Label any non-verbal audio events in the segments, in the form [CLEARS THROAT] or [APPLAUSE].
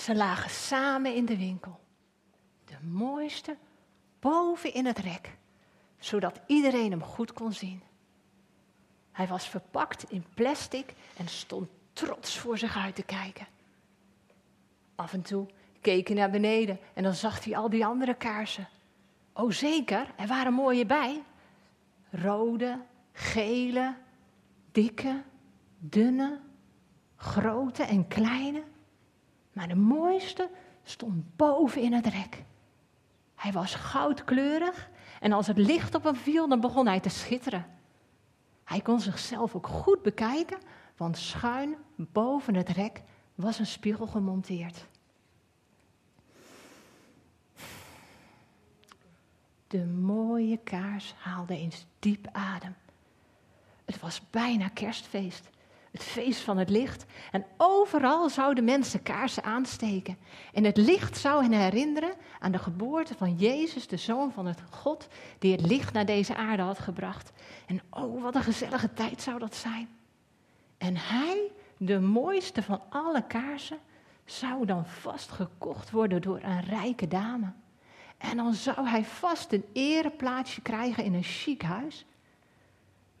Ze lagen samen in de winkel. De mooiste boven in het rek, zodat iedereen hem goed kon zien. Hij was verpakt in plastic en stond trots voor zich uit te kijken. Af en toe keek hij naar beneden en dan zag hij al die andere kaarsen. Oh zeker, er waren mooie bij. Rode, gele, dikke, dunne, grote en kleine. Maar de mooiste stond boven in het rek. Hij was goudkleurig en als het licht op hem viel, dan begon hij te schitteren. Hij kon zichzelf ook goed bekijken, want schuin boven het rek was een spiegel gemonteerd. De mooie kaars haalde eens diep adem. Het was bijna kerstfeest. Het feest van het licht. En overal zouden mensen kaarsen aansteken. En het licht zou hen herinneren aan de geboorte van Jezus, de Zoon van het God, die het licht naar deze aarde had gebracht. En oh, wat een gezellige tijd zou dat zijn. En hij, de mooiste van alle kaarsen, zou dan vast gekocht worden door een rijke dame. En dan zou hij vast een ereplaatsje krijgen in een chic huis.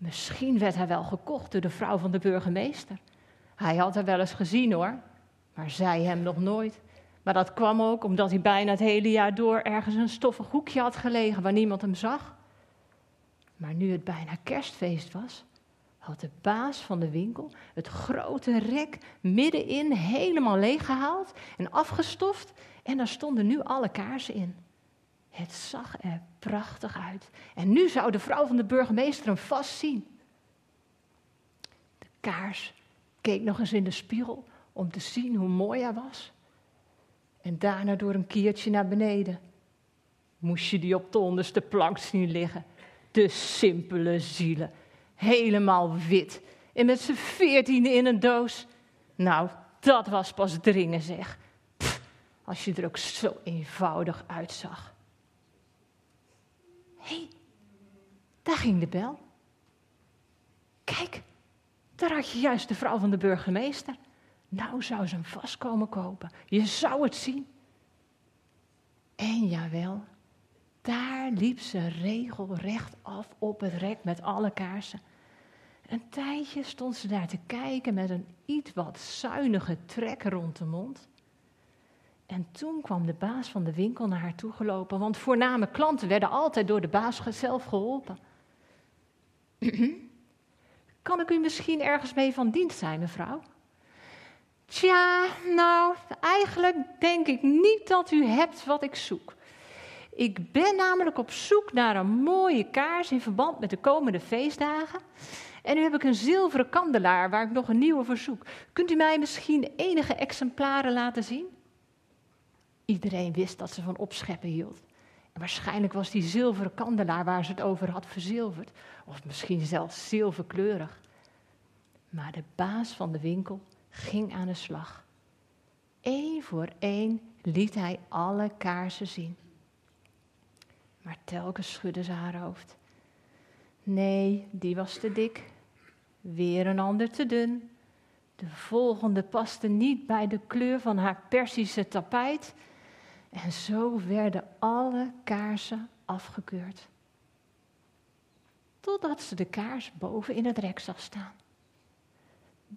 Misschien werd hij wel gekocht door de vrouw van de burgemeester. Hij had haar wel eens gezien hoor, maar zij hem nog nooit. Maar dat kwam ook omdat hij bijna het hele jaar door ergens een stoffig hoekje had gelegen waar niemand hem zag. Maar nu het bijna kerstfeest was, had de baas van de winkel het grote rek middenin helemaal leeggehaald en afgestoft en daar stonden nu alle kaarsen in. Het zag er prachtig uit. En nu zou de vrouw van de burgemeester hem vast zien. De kaars keek nog eens in de spiegel om te zien hoe mooi hij was. En daarna door een kiertje naar beneden. Moest je die op de onderste plank zien liggen. De simpele zielen. Helemaal wit. En met z'n veertiende in een doos. Nou, dat was pas dringen zeg. als je er ook zo eenvoudig uitzag. Hé, daar ging de bel. Kijk, daar had je juist de vrouw van de burgemeester. Nou zou ze hem vast komen kopen. Je zou het zien. En jawel, daar liep ze regelrecht af op het rek met alle kaarsen. Een tijdje stond ze daar te kijken met een iets wat zuinige trek rond de mond. En toen kwam de baas van de winkel naar haar toe gelopen, want voorname klanten werden altijd door de baas zelf geholpen. [CLEARS THROAT] kan ik u misschien ergens mee van dienst zijn, mevrouw? Tja, nou, eigenlijk denk ik niet dat u hebt wat ik zoek. Ik ben namelijk op zoek naar een mooie kaars in verband met de komende feestdagen. En nu heb ik een zilveren kandelaar waar ik nog een nieuwe voor zoek. Kunt u mij misschien enige exemplaren laten zien? Iedereen wist dat ze van opscheppen hield. En waarschijnlijk was die zilveren kandelaar waar ze het over had verzilverd. Of misschien zelfs zilverkleurig. Maar de baas van de winkel ging aan de slag. Eén voor één liet hij alle kaarsen zien. Maar telkens schudde ze haar hoofd. Nee, die was te dik. Weer een ander te dun. De volgende paste niet bij de kleur van haar Persische tapijt. En zo werden alle kaarsen afgekeurd. Totdat ze de kaars boven in het rek zag staan.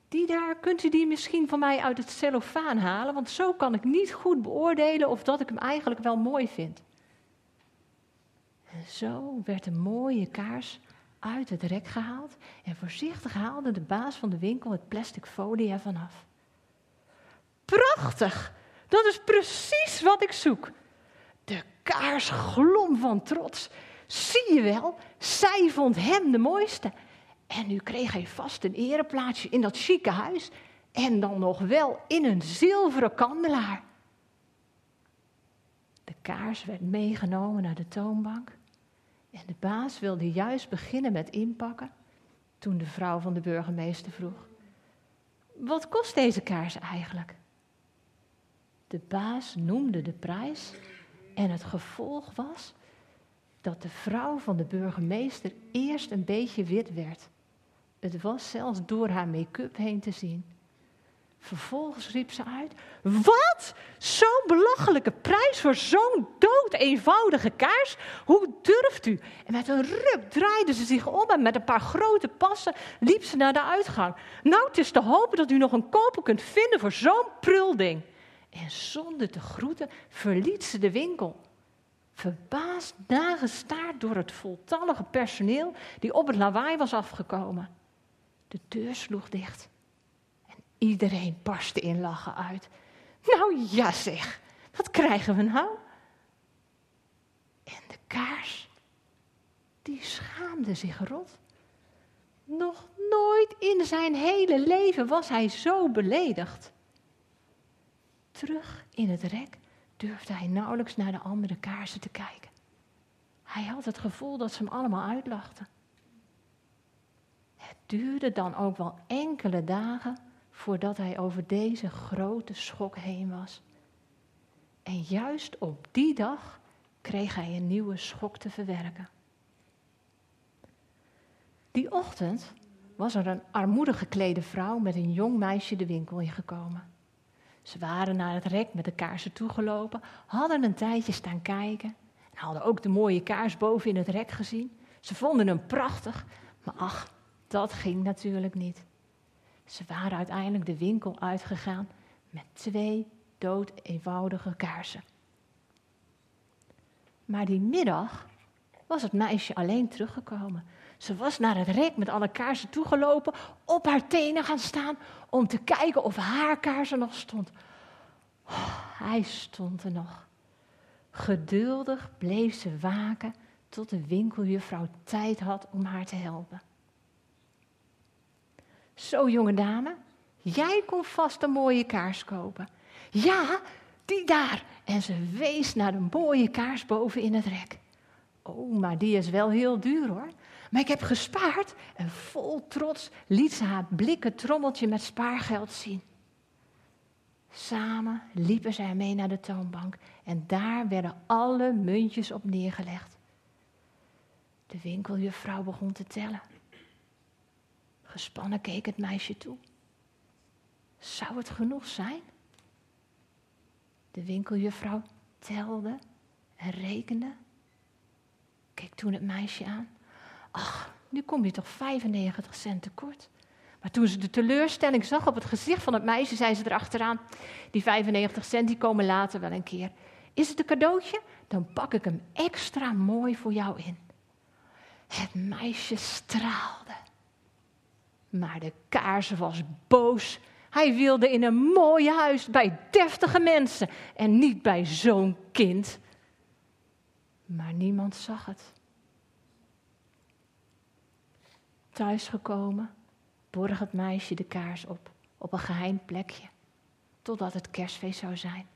Die daar, kunt u die misschien van mij uit het cellofaan halen? Want zo kan ik niet goed beoordelen of dat ik hem eigenlijk wel mooi vind. En zo werd een mooie kaars uit het rek gehaald en voorzichtig haalde de baas van de winkel het plastic folie ervan af. Prachtig! Dat is precies wat ik zoek. De kaars glom van trots. Zie je wel, zij vond hem de mooiste. En nu kreeg hij vast een ereplaatsje in dat chique huis. En dan nog wel in een zilveren kandelaar. De kaars werd meegenomen naar de toonbank. En de baas wilde juist beginnen met inpakken. Toen de vrouw van de burgemeester vroeg: Wat kost deze kaars eigenlijk? De baas noemde de prijs en het gevolg was dat de vrouw van de burgemeester eerst een beetje wit werd. Het was zelfs door haar make-up heen te zien. Vervolgens riep ze uit: Wat? Zo'n belachelijke prijs voor zo'n dood eenvoudige kaars? Hoe durft u? En met een ruk draaide ze zich om en met een paar grote passen liep ze naar de uitgang. Nou, het is te hopen dat u nog een koper kunt vinden voor zo'n prulding. En zonder te groeten verliet ze de winkel. Verbaasd nagestaard door het voltallige personeel die op het lawaai was afgekomen. De deur sloeg dicht. Iedereen barstte in lachen uit. Nou ja zeg, wat krijgen we nou? En de kaars, die schaamde zich rot. Nog nooit in zijn hele leven was hij zo beledigd. Terug in het rek durfde hij nauwelijks naar de andere kaarsen te kijken. Hij had het gevoel dat ze hem allemaal uitlachten. Het duurde dan ook wel enkele dagen voordat hij over deze grote schok heen was. En juist op die dag kreeg hij een nieuwe schok te verwerken. Die ochtend was er een armoedig geklede vrouw met een jong meisje de winkel ingekomen. Ze waren naar het rek met de kaarsen toegelopen, hadden een tijdje staan kijken en hadden ook de mooie kaars boven in het rek gezien. Ze vonden hem prachtig, maar ach, dat ging natuurlijk niet. Ze waren uiteindelijk de winkel uitgegaan met twee dood eenvoudige kaarsen. Maar die middag was het meisje alleen teruggekomen. Ze was naar het rek met alle kaarsen toegelopen, op haar tenen gaan staan om te kijken of haar kaars er nog stond. Oh, hij stond er nog. Geduldig bleef ze waken tot de winkeljuffrouw tijd had om haar te helpen. Zo, jonge dame, jij kon vast een mooie kaars kopen. Ja, die daar. En ze wees naar de mooie kaars boven in het rek. Oh, maar die is wel heel duur hoor. Maar ik heb gespaard en vol trots liet ze haar blikken trommeltje met spaargeld zien. Samen liepen zij mee naar de toonbank en daar werden alle muntjes op neergelegd. De winkeljuffrouw begon te tellen. Gespannen keek het meisje toe. Zou het genoeg zijn? De winkeljuffrouw telde en rekende. Keek toen het meisje aan. Ach, nu kom je toch 95 cent tekort. Maar toen ze de teleurstelling zag op het gezicht van het meisje, zei ze erachteraan: Die 95 cent die komen later wel een keer. Is het een cadeautje? Dan pak ik hem extra mooi voor jou in. Het meisje straalde. Maar de kaars was boos. Hij wilde in een mooi huis bij deftige mensen en niet bij zo'n kind. Maar niemand zag het. Thuisgekomen borg het meisje de kaars op, op een geheim plekje, totdat het kerstfeest zou zijn.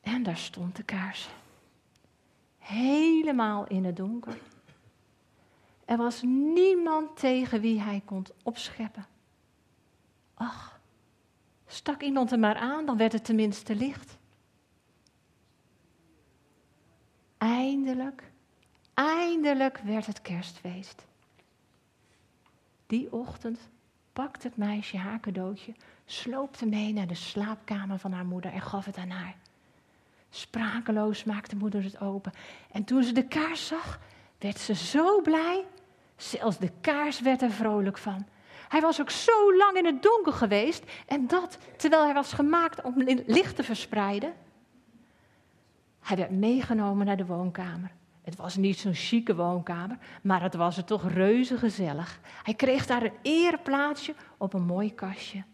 En daar stond de kaars, helemaal in het donker. Er was niemand tegen wie hij kon opscheppen. Ach, stak iemand er maar aan, dan werd het tenminste licht. Eindelijk, eindelijk werd het kerstfeest. Die ochtend pakte het meisje haar cadeautje, sloopte mee naar de slaapkamer van haar moeder en gaf het aan haar. Sprakeloos maakte moeder het open en toen ze de kaars zag, werd ze zo blij. Zelfs de kaars werd er vrolijk van. Hij was ook zo lang in het donker geweest en dat terwijl hij was gemaakt om licht te verspreiden. Hij werd meegenomen naar de woonkamer. Het was niet zo'n chique woonkamer, maar het was er toch reuze gezellig. Hij kreeg daar een ereplaatsje op een mooi kastje.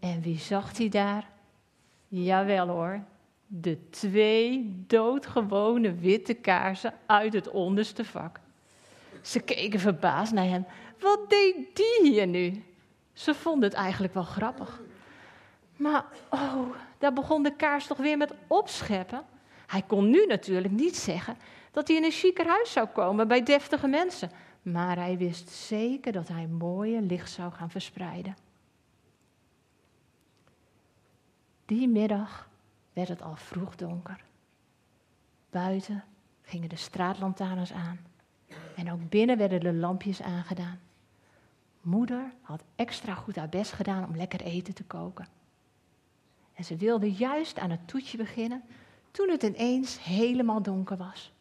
En wie zag hij daar? Jawel hoor, de twee doodgewone witte kaarsen uit het onderste vak. Ze keken verbaasd naar hem. Wat deed die hier nu? Ze vonden het eigenlijk wel grappig. Maar oh, daar begon de kaars toch weer met opscheppen. Hij kon nu natuurlijk niet zeggen dat hij in een chiquer huis zou komen bij deftige mensen. Maar hij wist zeker dat hij mooie licht zou gaan verspreiden. Die middag werd het al vroeg donker. Buiten gingen de straatlantaarns aan. En ook binnen werden de lampjes aangedaan. Moeder had extra goed haar best gedaan om lekker eten te koken. En ze wilde juist aan het toetje beginnen toen het ineens helemaal donker was.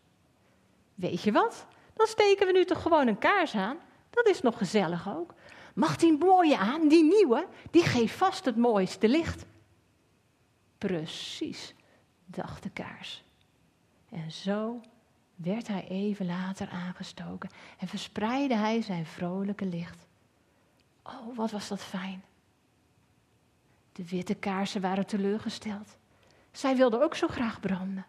Weet je wat? Dan steken we nu toch gewoon een kaars aan? Dat is nog gezellig ook. Mag die mooie aan, die nieuwe, die geeft vast het mooiste licht. Precies, dacht de kaars. En zo werd hij even later aangestoken en verspreidde hij zijn vrolijke licht. Oh, wat was dat fijn. De witte kaarsen waren teleurgesteld. Zij wilden ook zo graag branden.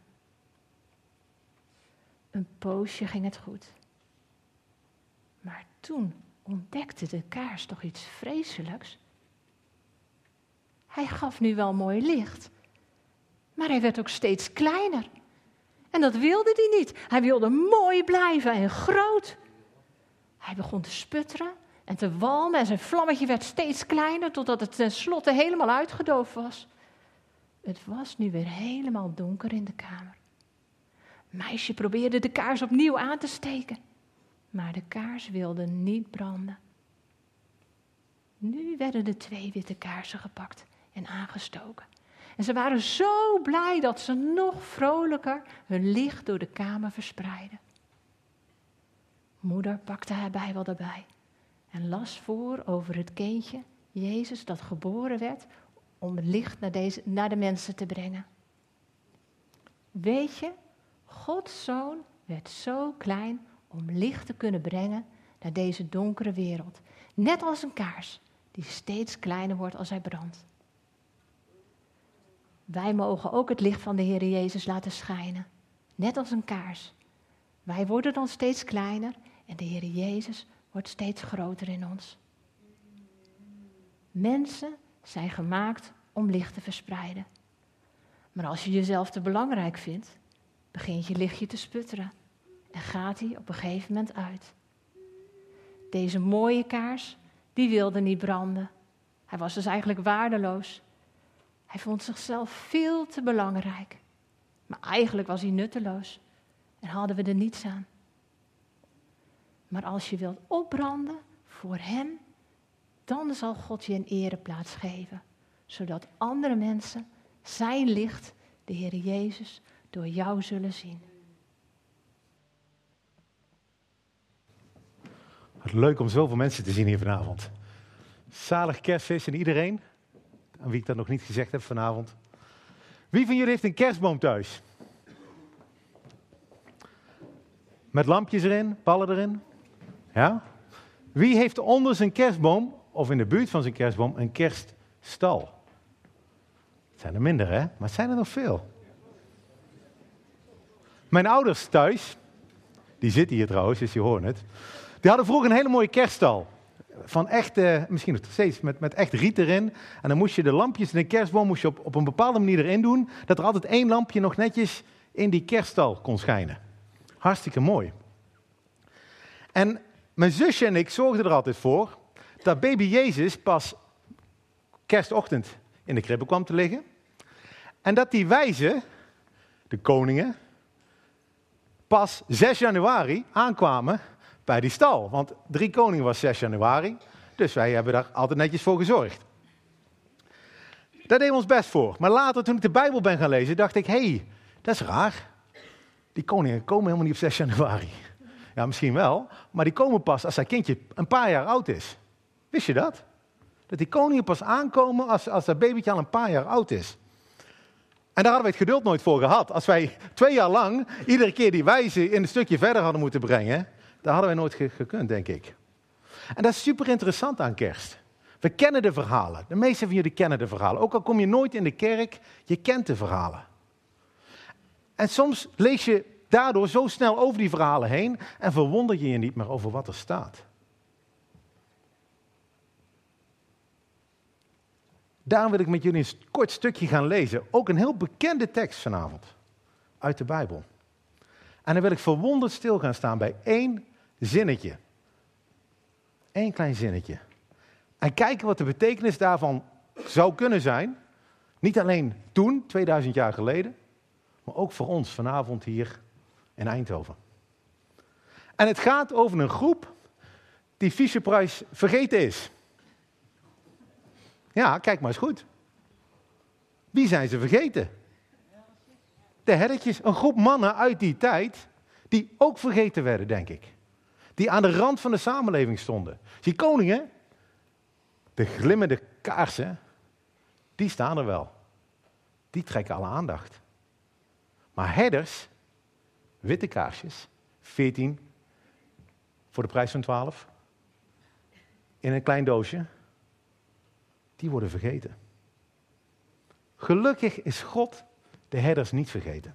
Een poosje ging het goed. Maar toen ontdekte de kaars toch iets vreselijks. Hij gaf nu wel mooi licht, maar hij werd ook steeds kleiner. En dat wilde hij niet. Hij wilde mooi blijven en groot. Hij begon te sputteren en te walmen en zijn vlammetje werd steeds kleiner totdat het tenslotte helemaal uitgedoofd was. Het was nu weer helemaal donker in de kamer. Meisje probeerde de kaars opnieuw aan te steken, maar de kaars wilde niet branden. Nu werden de twee witte kaarsen gepakt en aangestoken. En ze waren zo blij dat ze nog vrolijker hun licht door de kamer verspreidden. Moeder pakte haar bijbel erbij en las voor over het kindje, Jezus, dat geboren werd om licht naar, deze, naar de mensen te brengen. Weet je, Gods zoon werd zo klein om licht te kunnen brengen naar deze donkere wereld. Net als een kaars die steeds kleiner wordt als hij brandt. Wij mogen ook het licht van de Heer Jezus laten schijnen, net als een kaars. Wij worden dan steeds kleiner en de Heer Jezus wordt steeds groter in ons. Mensen zijn gemaakt om licht te verspreiden. Maar als je jezelf te belangrijk vindt, begint je lichtje te sputteren en gaat hij op een gegeven moment uit. Deze mooie kaars, die wilde niet branden. Hij was dus eigenlijk waardeloos. Hij vond zichzelf veel te belangrijk. Maar eigenlijk was hij nutteloos en hadden we er niets aan. Maar als je wilt opbranden voor Hem, dan zal God je een ereplaats geven, zodat andere mensen Zijn licht, de Heer Jezus, door jou zullen zien. Wat leuk om zoveel mensen te zien hier vanavond. Zalig kerstfeest en iedereen, aan wie ik dat nog niet gezegd heb vanavond. Wie van jullie heeft een kerstboom thuis? Met lampjes erin, ballen erin? Ja? Wie heeft onder zijn kerstboom, of in de buurt van zijn kerstboom, een kerststal? Het zijn er minder, hè? Maar het zijn er nog veel. Mijn ouders thuis, die zitten hier trouwens, dus die horen het. Die hadden vroeger een hele mooie kerststal. Van echt, misschien nog steeds, met, met echt riet erin. En dan moest je de lampjes in de kerstboom moest je op, op een bepaalde manier erin doen. Dat er altijd één lampje nog netjes in die kerststal kon schijnen. Hartstikke mooi. En mijn zusje en ik zorgden er altijd voor dat baby Jezus pas kerstochtend in de kribbe kwam te liggen. En dat die wijzen, de koningen, pas 6 januari aankwamen bij die stal. Want drie koningen was 6 januari, dus wij hebben daar altijd netjes voor gezorgd. Daar deden we ons best voor. Maar later, toen ik de Bijbel ben gaan lezen, dacht ik, hé, hey, dat is raar. Die koningen komen helemaal niet op 6 januari. Ja, misschien wel, maar die komen pas als zijn kindje een paar jaar oud is. Wist je dat? Dat die koningen pas aankomen als, als dat babytje al een paar jaar oud is. En daar hadden wij het geduld nooit voor gehad. Als wij twee jaar lang iedere keer die wijze in een stukje verder hadden moeten brengen, daar hadden wij nooit gekund, denk ik. En dat is super interessant aan kerst. We kennen de verhalen. De meeste van jullie kennen de verhalen. Ook al kom je nooit in de kerk, je kent de verhalen. En soms lees je daardoor zo snel over die verhalen heen en verwonder je je niet meer over wat er staat. Daarom wil ik met jullie een kort stukje gaan lezen. Ook een heel bekende tekst vanavond uit de Bijbel. En dan wil ik verwonderd stil gaan staan bij één zinnetje. Eén klein zinnetje. En kijken wat de betekenis daarvan zou kunnen zijn. Niet alleen toen, 2000 jaar geleden, maar ook voor ons vanavond hier in Eindhoven. En het gaat over een groep die Fisher-Price vergeten is. Ja, kijk maar eens goed. Wie zijn ze vergeten? De herretjes, een groep mannen uit die tijd, die ook vergeten werden, denk ik. Die aan de rand van de samenleving stonden. Die koningen, de glimmende kaarsen, die staan er wel. Die trekken alle aandacht. Maar herders, witte kaarsjes, 14 voor de prijs van 12, in een klein doosje, die worden vergeten. Gelukkig is God de herders niet vergeten.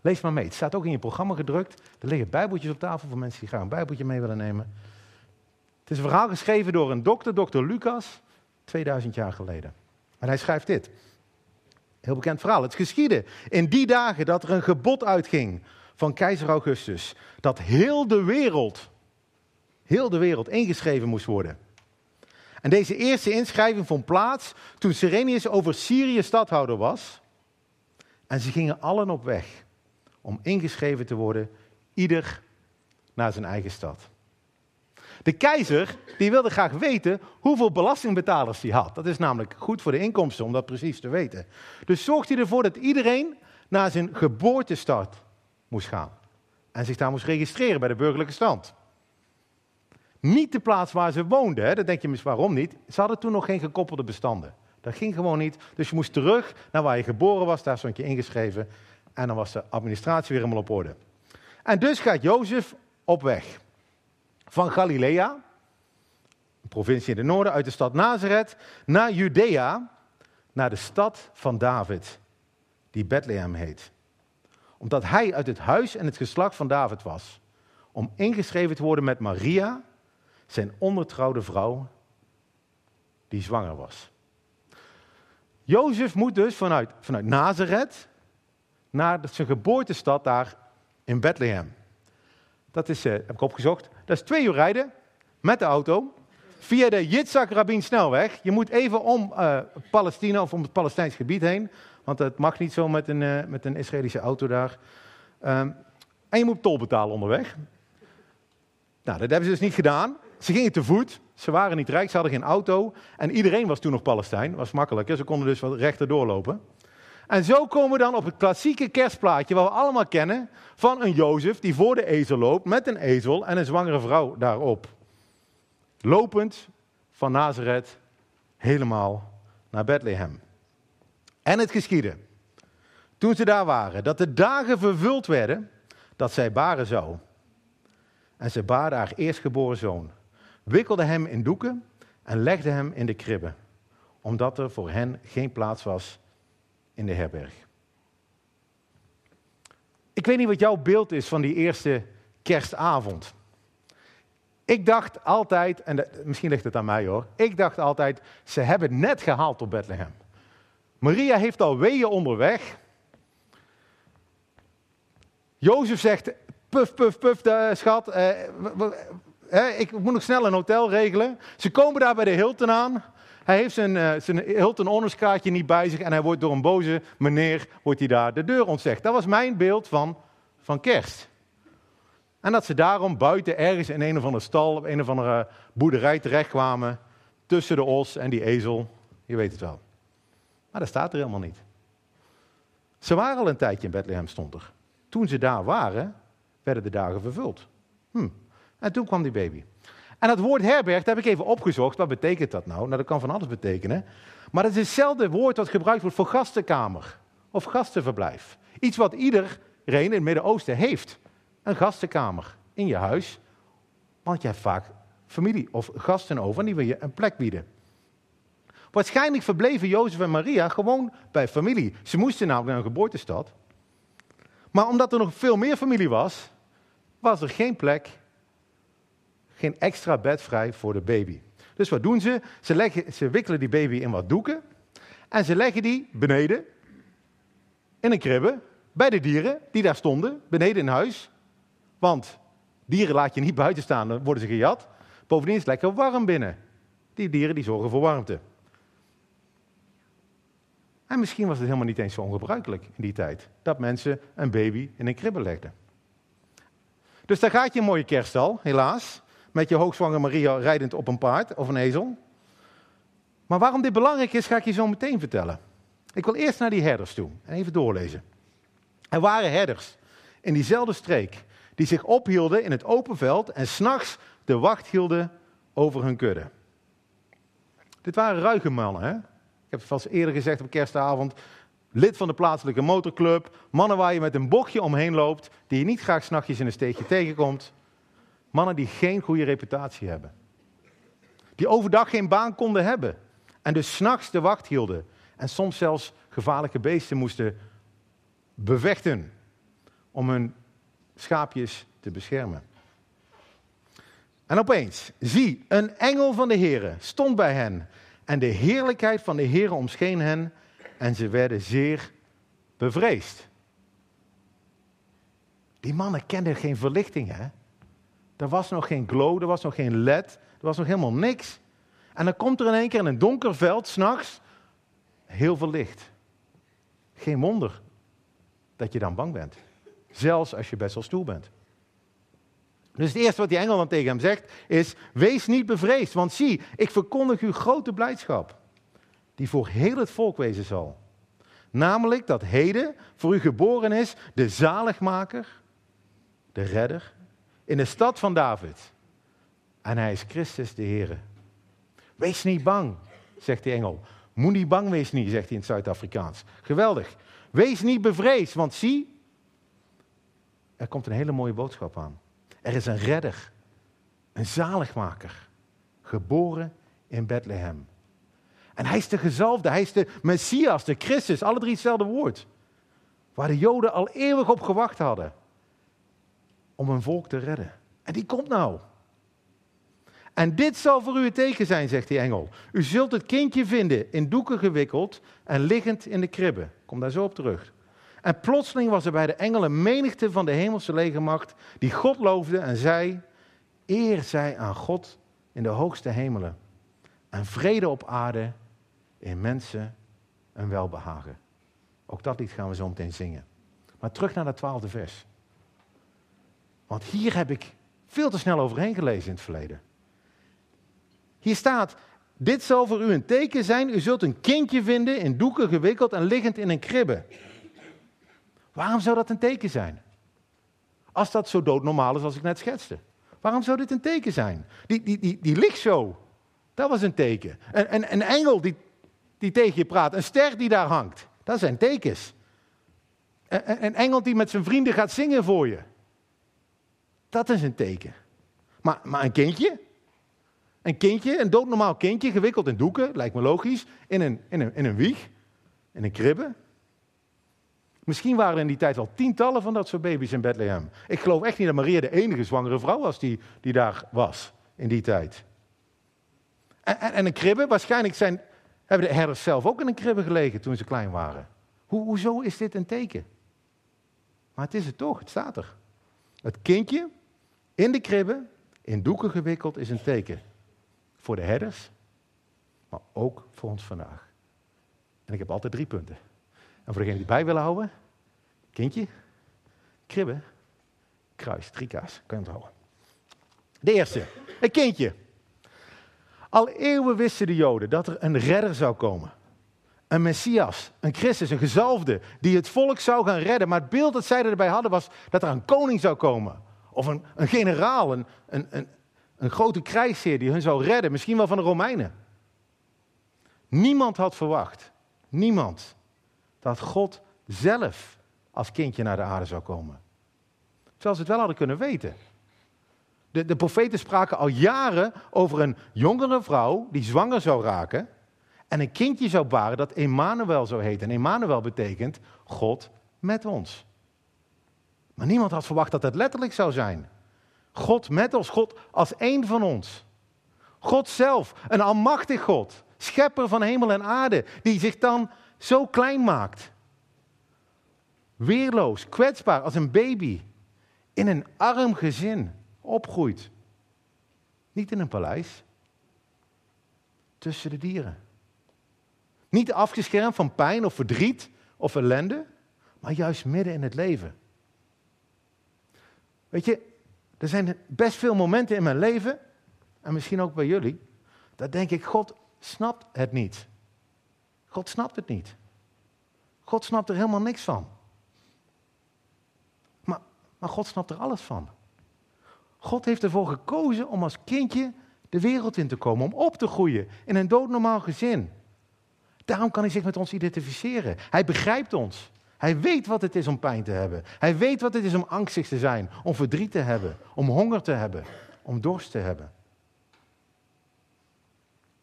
Lees maar mee. Het staat ook in je programma gedrukt. Er liggen bijbeltjes op tafel voor mensen die graag een bijbeltje mee willen nemen. Het is een verhaal geschreven door een dokter, dokter Lucas, 2000 jaar geleden. En hij schrijft dit. Heel bekend verhaal. Het geschiedde in die dagen dat er een gebod uitging van keizer Augustus. Dat heel de wereld, heel de wereld ingeschreven moest worden. En deze eerste inschrijving vond plaats toen Serenius over Syrië stadhouder was. En ze gingen allen op weg om ingeschreven te worden, ieder naar zijn eigen stad. De keizer die wilde graag weten hoeveel belastingbetalers hij had. Dat is namelijk goed voor de inkomsten om dat precies te weten. Dus zorgde hij ervoor dat iedereen naar zijn geboortestad moest gaan. En zich daar moest registreren bij de burgerlijke stand. Niet de plaats waar ze woonden. Hè? Denk je misschien waarom niet. Ze hadden toen nog geen gekoppelde bestanden. Dat ging gewoon niet. Dus je moest terug naar waar je geboren was. Daar stond je ingeschreven. En dan was de administratie weer helemaal op orde. En dus gaat Jozef op weg. Van Galilea, een provincie in het noorden, uit de stad Nazareth, naar Judea, naar de stad van David, die Bethlehem heet. Omdat hij uit het huis en het geslacht van David was. Om ingeschreven te worden met Maria, zijn ondertrouwde vrouw, die zwanger was. Jozef moet dus vanuit, vanuit Nazareth naar zijn geboortestad daar in Bethlehem. Dat is, uh, heb ik opgezocht, dat is twee uur rijden met de auto via de Yitzhak Rabin snelweg. Je moet even om uh, Palestina of om het Palestijns gebied heen, want het mag niet zo met een, uh, met een Israëlische auto daar. Um, en je moet tol betalen onderweg. Nou, dat hebben ze dus niet gedaan. Ze gingen te voet. Ze waren niet rijk, ze hadden geen auto. En iedereen was toen nog Palestijn. Was makkelijk. Hè? Ze konden dus wat rechter doorlopen. En zo komen we dan op het klassieke kerstplaatje, wat we allemaal kennen, van een Jozef die voor de ezel loopt met een ezel en een zwangere vrouw daarop. Lopend van Nazareth helemaal naar Bethlehem. En het geschiedde, toen ze daar waren, dat de dagen vervuld werden dat zij baren zou. En ze baarde haar eerstgeboren zoon, wikkelde hem in doeken en legde hem in de kribbe, omdat er voor hen geen plaats was in de herberg. Ik weet niet wat jouw beeld is van die eerste kerstavond. Ik dacht altijd, en misschien ligt het aan mij hoor, ik dacht altijd, ze hebben net gehaald op Bethlehem. Maria heeft al weeën onderweg. Jozef zegt, puf, puf, puf, de, schat, eh, ik moet nog snel een hotel regelen. Ze komen daar bij de Hilton aan. Hij heeft zijn, uh, zijn Hilton Honors kaartje niet bij zich en hij wordt door een boze meneer wordt hij daar de deur ontzegd. Dat was mijn beeld van, van kerst. En dat ze daarom buiten ergens in een of andere stal, of een of andere boerderij terechtkwamen, tussen de os en die ezel. Je weet het wel. Maar dat staat er helemaal niet. Ze waren al een tijdje in Bethlehem, stond er. Toen ze daar waren, werden de dagen vervuld. Hm. En toen kwam die baby. En dat woord herberg, dat heb ik even opgezocht. Wat betekent dat nou? Nou, dat kan van alles betekenen. Maar het is hetzelfde woord dat gebruikt wordt voor gastenkamer of gastenverblijf. Iets wat iedereen in het Midden-Oosten heeft. Een gastenkamer in je huis. Want je hebt vaak familie of gasten over en die wil je een plek bieden. Waarschijnlijk verbleven Jozef en Maria gewoon bij familie. Ze moesten namelijk naar een geboortestad. Maar omdat er nog veel meer familie was, was er geen plek geen extra bed vrij voor de baby. Dus wat doen ze? Ze, leggen, ze wikkelen die baby in wat doeken en ze leggen die beneden in een kribbe bij de dieren die daar stonden, beneden in huis. Want dieren laat je niet [LAUGHS] buiten staan, dan worden ze gejat. Bovendien is het lekker warm binnen. Die dieren die zorgen voor warmte. En misschien was het helemaal niet eens zo ongebruikelijk in die tijd dat mensen een baby in een kribbe legden. Dus daar gaat je een mooie kerststal, helaas met je hoogzwanger Maria rijdend op een paard of een ezel. Maar waarom dit belangrijk is, ga ik je zo meteen vertellen. Ik wil eerst naar die herders toe en even doorlezen. Er waren herders in diezelfde streek die zich ophielden in het open veld en s'nachts de wacht hielden over hun kudde. Dit waren ruige mannen. Hè? Ik heb het vast eerder gezegd op kerstavond. Lid van de plaatselijke motorclub. Mannen waar je met een bochtje omheen loopt. Die je niet graag s'nachtjes in een steegje tegenkomt. Mannen die geen goede reputatie hebben. Die overdag geen baan konden hebben. En dus s'nachts de wacht hielden. En soms zelfs gevaarlijke beesten moesten bevechten. Om hun schaapjes te beschermen. En opeens, zie, een engel van de Heere stond bij hen. En de heerlijkheid van de Heere omscheen hen. En ze werden zeer bevreesd. Die mannen kenden geen verlichting, hè? Er was nog geen glow, er was nog geen led, er was nog helemaal niks. En dan komt er in één keer in een donker veld, s'nachts, heel veel licht. Geen wonder dat je dan bang bent. Zelfs als je best wel stoel bent. Dus het eerste wat die engel dan tegen hem zegt is: Wees niet bevreesd, want zie, ik verkondig u grote blijdschap, die voor heel het volk wezen zal. Namelijk dat heden voor u geboren is de zaligmaker, de redder, in de stad van David. En hij is Christus de Heer. Wees niet bang, zegt die engel. Moet niet bang wees niet, zegt hij in het Zuid-Afrikaans. Geweldig. Wees niet bevreesd, want zie, er komt een hele mooie boodschap aan. Er is een redder, een zaligmaker, geboren in Bethlehem. En hij is de gezalfde, hij is de Messias, de Christus, alle drie hetzelfde woord. Waar de Joden al eeuwig op gewacht hadden. Om een volk te redden. En die komt nou. En dit zal voor u het teken zijn, zegt die engel. U zult het kindje vinden in doeken gewikkeld en liggend in de kribbe. Kom daar zo op terug. En plotseling was er bij de engelen menigte van de hemelse legermacht die God loofde en zei: Eer zij aan God in de hoogste hemelen en vrede op aarde in mensen een welbehagen. Ook dat lied gaan we zo meteen zingen. Maar terug naar dat twaalfde vers. Want hier heb ik veel te snel overheen gelezen in het verleden. Hier staat, dit zal voor u een teken zijn. U zult een kindje vinden in doeken gewikkeld en liggend in een kribbe. Waarom zou dat een teken zijn? Als dat zo doodnormaal is als ik net schetste. Waarom zou dit een teken zijn? Die, die, die, die lichtshow, dat was een teken. Een, een, een engel die, die tegen je praat, een ster die daar hangt, dat zijn tekens. Een, een engel die met zijn vrienden gaat zingen voor je, dat is een teken. Maar, maar een kindje? Een kindje, een doodnormaal kindje, gewikkeld in doeken, lijkt me logisch, in een, in een, in een wieg, in een kribbe. Misschien waren er in die tijd al tientallen van dat soort baby's in Bethlehem. Ik geloof echt niet dat Maria de enige zwangere vrouw was die, die daar was in die tijd. En, en, en een kribbe, waarschijnlijk zijn, hebben de herders zelf ook in een kribbe gelegen toen ze klein waren. Hoe, hoezo is dit een teken? Maar het is het toch, het staat er. Het kindje in de kribbe, in doeken gewikkeld, is een teken. Voor de herders, maar ook voor ons vandaag. En ik heb altijd drie punten. En voor degenen die bij willen houden, kindje, kribbe, kruis, drie kan je onthouden. De eerste, een kindje. Al eeuwen wisten de Joden dat er een redder zou komen. Een Messias, een Christus, een gezalfde, die het volk zou gaan redden. Maar het beeld dat zij erbij hadden was dat er een koning zou komen. Of een, een generaal, een, een, een, grote krijgsheer die hun zou redden, misschien wel van de Romeinen. Niemand had verwacht, niemand, dat God zelf als kindje naar de aarde zou komen. Terwijl ze het wel hadden kunnen weten. De, de profeten spraken al jaren over een jongere vrouw die zwanger zou raken en een kindje zou baren dat Emmanuel zou heten. En Emmanuel betekent God met ons. Maar niemand had verwacht dat het letterlijk zou zijn. God met ons, God als één van ons. God zelf, een almachtig God, schepper van hemel en aarde, die zich dan zo klein maakt. Weerloos, kwetsbaar als een baby, in een arm gezin opgroeit. Niet in een paleis, tussen de dieren. Niet afgeschermd van pijn of verdriet of ellende, maar juist midden in het leven. Weet je, er zijn best veel momenten in mijn leven en misschien ook bij jullie, dan denk ik, God snapt het niet. God snapt het niet. God snapt er helemaal niks van. Maar, maar God snapt er alles van. God heeft ervoor gekozen om als kindje de wereld in te komen, om op te groeien in een doodnormaal gezin. Daarom kan hij zich met ons identificeren. Hij begrijpt ons. Hij weet wat het is om pijn te hebben. Hij weet wat het is om angstig te zijn, om verdriet te hebben, om honger te hebben, om dorst te hebben.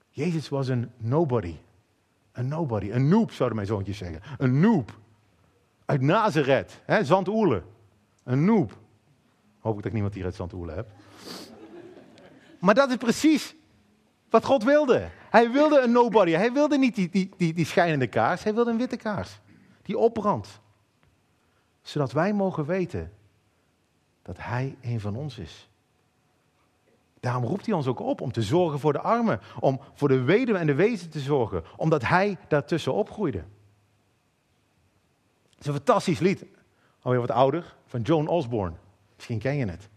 Jezus was een nobody. Een nobody. Een noob, zouden mijn zoontjes zeggen. Een noob. Uit Nazareth. Hè. Een noob. Hoop ik dat ik niemand hier uit Zandoele heb. Maar dat is precies wat God wilde. Hij wilde een nobody. Hij wilde niet die, die, die schijnende kaars. Hij wilde een witte kaars. Die opbrandt. Zodat wij mogen weten dat Hij een van ons is. Daarom roept hij ons ook op om te zorgen voor de armen. Om voor de weduwe en de wezen te zorgen. Omdat hij daartussen opgroeide. Het is een fantastisch lied. Alweer wat ouder. Van Joan Osborne. Misschien ken je het.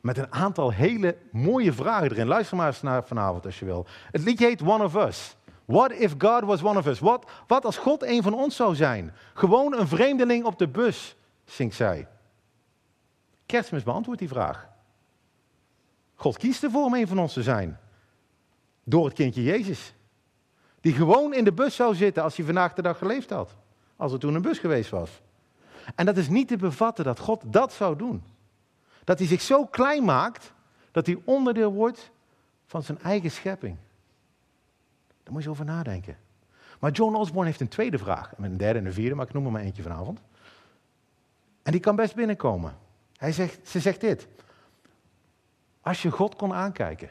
Met een aantal hele mooie vragen erin. Luister maar eens naar vanavond als je wil. Het liedje heet One of Us. What if God was one of us? Wat, wat als God een van ons zou zijn? Gewoon een vreemdeling op de bus, zingt zij. Kerstmis beantwoordt die vraag. God kiest ervoor om een van ons te zijn. Door het kindje Jezus. Die gewoon in de bus zou zitten als hij vandaag de dag geleefd had. Als er toen een bus geweest was. En dat is niet te bevatten dat God dat zou doen. Dat hij zich zo klein maakt dat hij onderdeel wordt van zijn eigen schepping. Daar moet je over nadenken. Maar John Osborne heeft een tweede vraag. Een derde en een vierde, maar ik noem er maar eentje vanavond. En die kan best binnenkomen. Hij zegt, ze zegt dit. Als je God kon aankijken.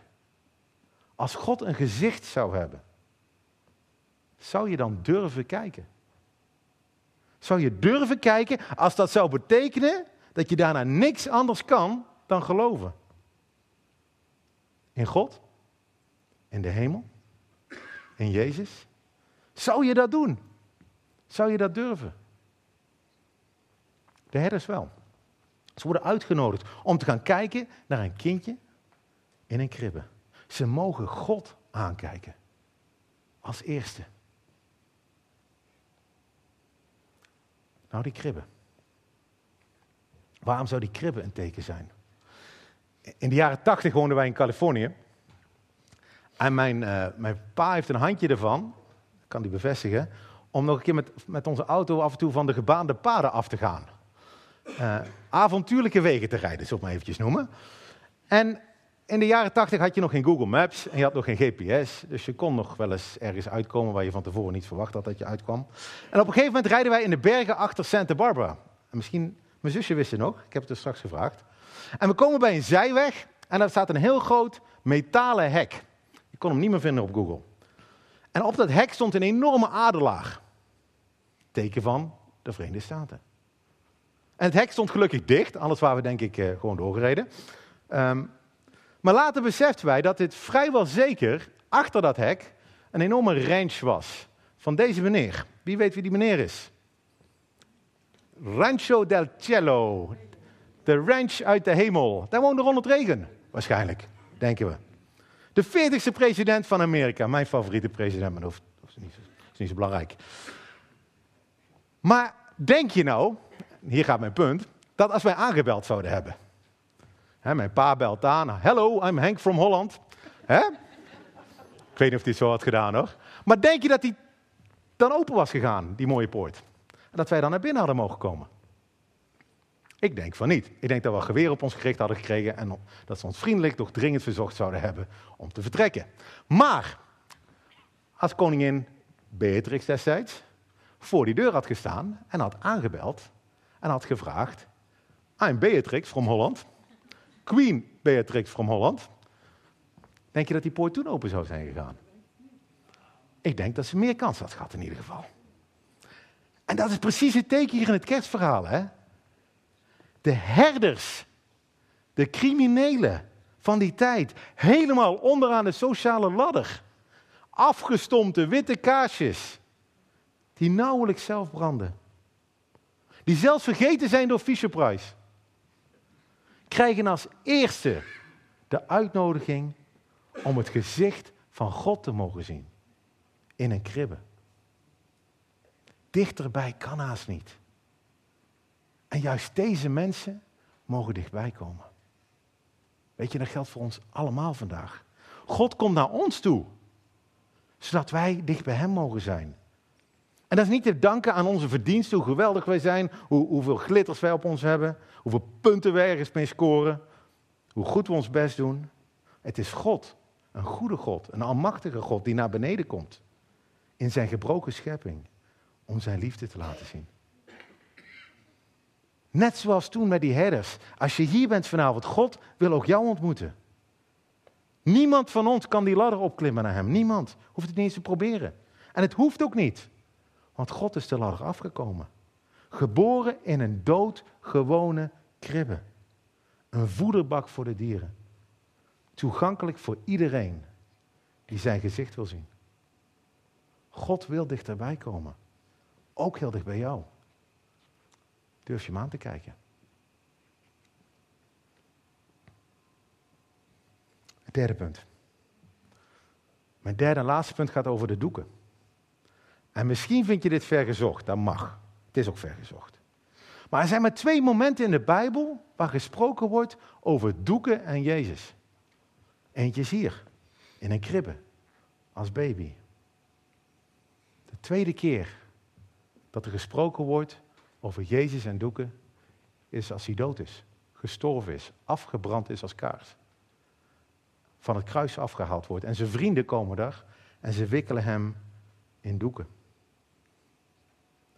Als God een gezicht zou hebben. Zou je dan durven kijken? Zou je durven kijken als dat zou betekenen dat je daarna niks anders kan dan geloven? In God? In de hemel? In Jezus? Zou je dat doen? Zou je dat durven? De herders wel. Ze worden uitgenodigd om te gaan kijken naar een kindje in een kribbe. Ze mogen God aankijken. Als eerste. Nou, die kribbe. Waarom zou die kribbe een teken zijn? In de jaren tachtig woonden wij in Californië. En mijn, uh, mijn pa heeft een handje ervan, kan die bevestigen, om nog een keer met, met onze auto af en toe van de gebaande paden af te gaan. Uh, avontuurlijke wegen te rijden, zullen we maar eventjes noemen. En in de jaren 80 had je nog geen Google Maps en je had nog geen GPS. Dus je kon nog wel eens ergens uitkomen waar je van tevoren niet verwacht had dat je uitkwam. En op een gegeven moment rijden wij in de bergen achter Santa Barbara. En misschien, mijn zusje wist het nog, ik heb het er straks gevraagd. En we komen bij een zijweg en daar staat een heel groot metalen hek. Kon hem niet meer vinden op Google. En op dat hek stond een enorme adelaar. Teken van de Verenigde Staten. En het hek stond gelukkig dicht, anders waren we denk ik uh, gewoon doorgereden. Um, maar later beseften wij dat dit vrijwel zeker achter dat hek een enorme ranch was. Van deze meneer. Wie weet wie die meneer is? Rancho del Cielo. De ranch uit de hemel. Daar woonde Ronald Reagan, waarschijnlijk, denken we. De 40ste president van Amerika. Mijn favoriete president, maar dat is niet, niet zo belangrijk. Maar denk je nou, hier gaat mijn punt, dat als wij aangebeld zouden hebben mijn pa belt aan. Hello, I'm Henk from Holland. Ik weet niet of hij het zo had gedaan hoor. Maar denk je dat hij dan open was gegaan, die mooie poort? En dat wij dan naar binnen hadden mogen komen? Ik denk van niet. Ik denk dat we een geweer op ons gericht hadden gekregen en dat ze ons vriendelijk toch dringend verzocht zouden hebben om te vertrekken. Maar als koningin Beatrix destijds voor die deur had gestaan en had aangebeld en had gevraagd: I'm Beatrix from Holland. Queen Beatrix from Holland. Denk je dat die poort toen open zou zijn gegaan? Ik denk dat ze meer kans had gehad in ieder geval. En dat is precies het teken hier in het kerstverhaal. Hè? De herders, de criminelen van die tijd, helemaal onderaan de sociale ladder. Afgestompte witte kaarsjes, die nauwelijks zelf branden. Die zelfs vergeten zijn door Fisher Price krijgen als eerste de uitnodiging om het gezicht van God te mogen zien. In een kribbe. Dichterbij kan haast niet. En juist deze mensen mogen dichtbij komen. Weet je, dat geldt voor ons allemaal vandaag. God komt naar ons toe, zodat wij dicht bij Hem mogen zijn. En dat is niet te danken aan onze verdiensten, hoe geweldig wij zijn, hoe, hoeveel glitters wij op ons hebben, hoeveel punten wij ergens mee scoren, hoe goed we ons best doen. Het is God, een goede God, een almachtige God die naar beneden komt in zijn gebroken schepping om zijn liefde te laten zien. Net zoals toen met die herders. Als je hier bent vanavond, God wil ook jou ontmoeten. Niemand van ons kan die ladder opklimmen naar hem. Niemand. Hoeft het niet eens te proberen. En het hoeft ook niet. Want God is de ladder afgekomen. Geboren in een doodgewone kribbe. Een voederbak voor de dieren. Toegankelijk voor iedereen die zijn gezicht wil zien. God wil dichterbij komen. Ook heel dicht bij jou. Durf je hem aan te kijken. Het derde punt. Mijn derde en laatste punt gaat over de doeken. En misschien vind je dit vergezocht, dat mag. Het is ook vergezocht. Maar er zijn maar twee momenten in de Bijbel waar gesproken wordt over doeken en Jezus. Eentje is hier, in een kribbe, als baby. De tweede keer dat er gesproken wordt over Jezus en doeken, is als hij dood is, gestorven is, afgebrand is als kaars. Van het kruis afgehaald wordt. En zijn vrienden komen daar en ze wikkelen hem in doeken.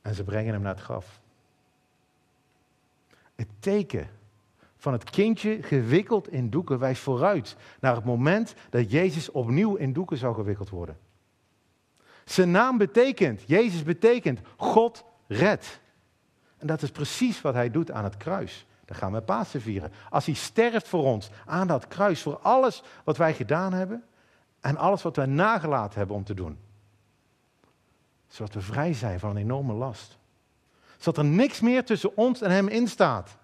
En ze brengen hem naar het graf. Het teken van het kindje gewikkeld in doeken wijst vooruit naar het moment dat Jezus opnieuw in doeken zou gewikkeld worden. Zijn naam betekent, Jezus betekent, God redt. En dat is precies wat hij doet aan het kruis. Dan gaan we Pasen vieren. Als hij sterft voor ons aan dat kruis, voor alles wat wij gedaan hebben en alles wat wij nagelaten hebben om te doen. Zodat we vrij zijn van een enorme last. Zodat er niks meer tussen ons en hem instaat.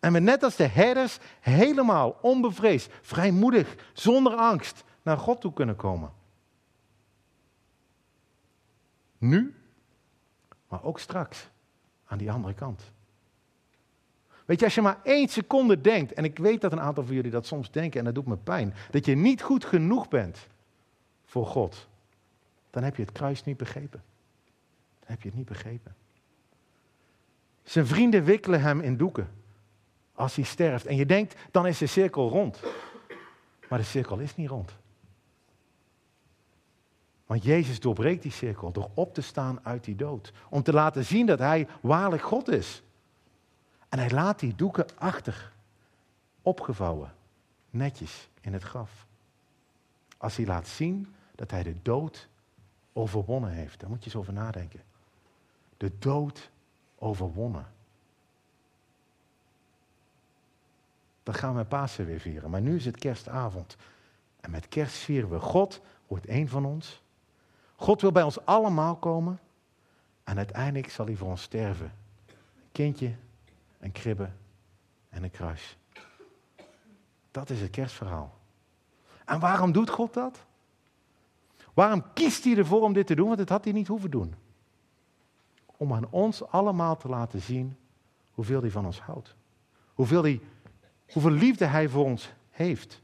En we net als de herders helemaal onbevreesd, vrijmoedig, zonder angst naar God toe kunnen komen. Nu maar ook straks aan die andere kant. Weet je, als je maar één seconde denkt, en ik weet dat een aantal van jullie dat soms denken en dat doet me pijn, dat je niet goed genoeg bent voor God, dan heb je het kruis niet begrepen. Dan heb je het niet begrepen. Zijn vrienden wikkelen hem in doeken als hij sterft. En je denkt, dan is de cirkel rond. Maar de cirkel is niet rond. Want Jezus doorbreekt die cirkel door op te staan uit die dood. Om te laten zien dat hij waarlijk God is. En hij laat die doeken achter. Opgevouwen. Netjes in het graf. Als hij laat zien dat hij de dood overwonnen heeft. Daar moet je eens over nadenken. De dood overwonnen. Dat gaan we Pasen weer vieren. Maar nu is het kerstavond. En met kerst vieren we God wordt één van ons. God wil bij ons allemaal komen. En uiteindelijk zal hij voor ons sterven. Een kindje, een kribbe en een kruis. Dat is het kerstverhaal. En waarom doet God dat? Waarom kiest hij ervoor om dit te doen? Want het had hij niet hoeven doen. Om aan ons allemaal te laten zien hoeveel hij van ons houdt. Hoeveel, hij, hoeveel liefde hij voor ons heeft.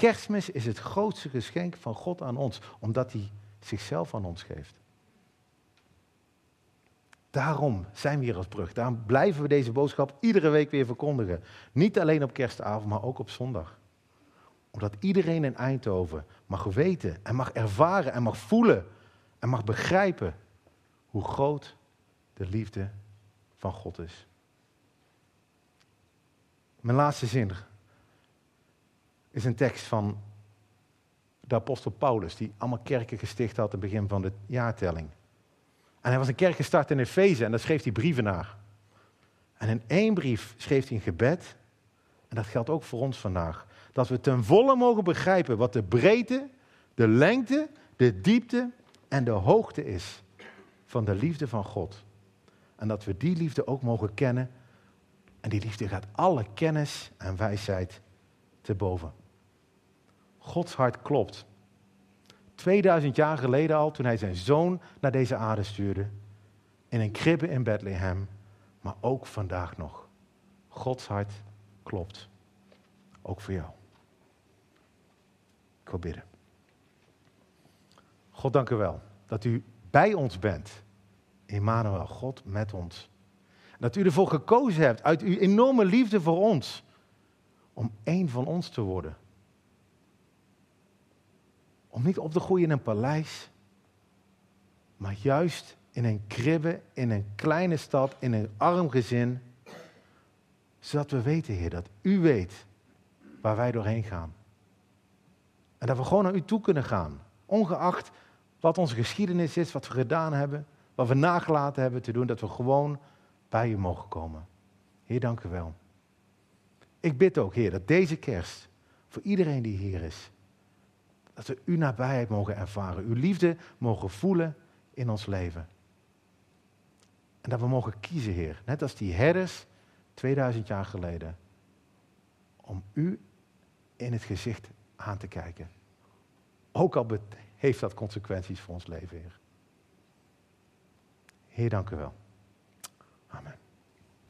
Kerstmis is het grootste geschenk van God aan ons, omdat hij zichzelf aan ons geeft. Daarom zijn we hier als brug. Daarom blijven we deze boodschap iedere week weer verkondigen. Niet alleen op kerstavond, maar ook op zondag. Omdat iedereen in Eindhoven mag weten en mag ervaren en mag voelen en mag begrijpen hoe groot de liefde van God is. Mijn laatste zin is een tekst van de apostel Paulus, die allemaal kerken gesticht had aan het begin van de jaartelling. En hij was een kerk gestart in Efeze en daar schreef hij brieven naar. En in één brief schreef hij een gebed, en dat geldt ook voor ons vandaag, dat we ten volle mogen begrijpen wat de breedte, de lengte, de diepte en de hoogte is van de liefde van God. En dat we die liefde ook mogen kennen En die liefde gaat alle kennis en wijsheid te boven. Gods hart klopt. 2000 jaar geleden al, toen hij zijn zoon naar deze aarde stuurde, in een kribbe in Bethlehem, maar ook vandaag nog. Gods hart klopt. Ook voor jou. Ik wil bidden. God, dank u wel dat u bij ons bent. Emmanuel, God met ons. Dat u ervoor gekozen hebt, uit uw enorme liefde voor ons, om één van ons te worden. Om niet op te groeien in een paleis, maar juist in een kribbe, in een kleine stad, in een arm gezin. Zodat we weten, Heer, dat u weet waar wij doorheen gaan. En dat we gewoon naar u toe kunnen gaan, ongeacht wat onze geschiedenis is, wat we gedaan hebben, wat we nagelaten hebben te doen, dat we gewoon bij u mogen komen. Heer, dank u wel. Ik bid ook, Heer, dat deze kerst voor iedereen die hier is, dat we uw nabijheid mogen ervaren, uw liefde mogen voelen in ons leven. En dat we mogen kiezen, Heer, net als die herders 2000 jaar geleden, om u in het gezicht aan te kijken. Ook al heeft dat consequenties voor ons leven, Heer. Heer, dank u wel.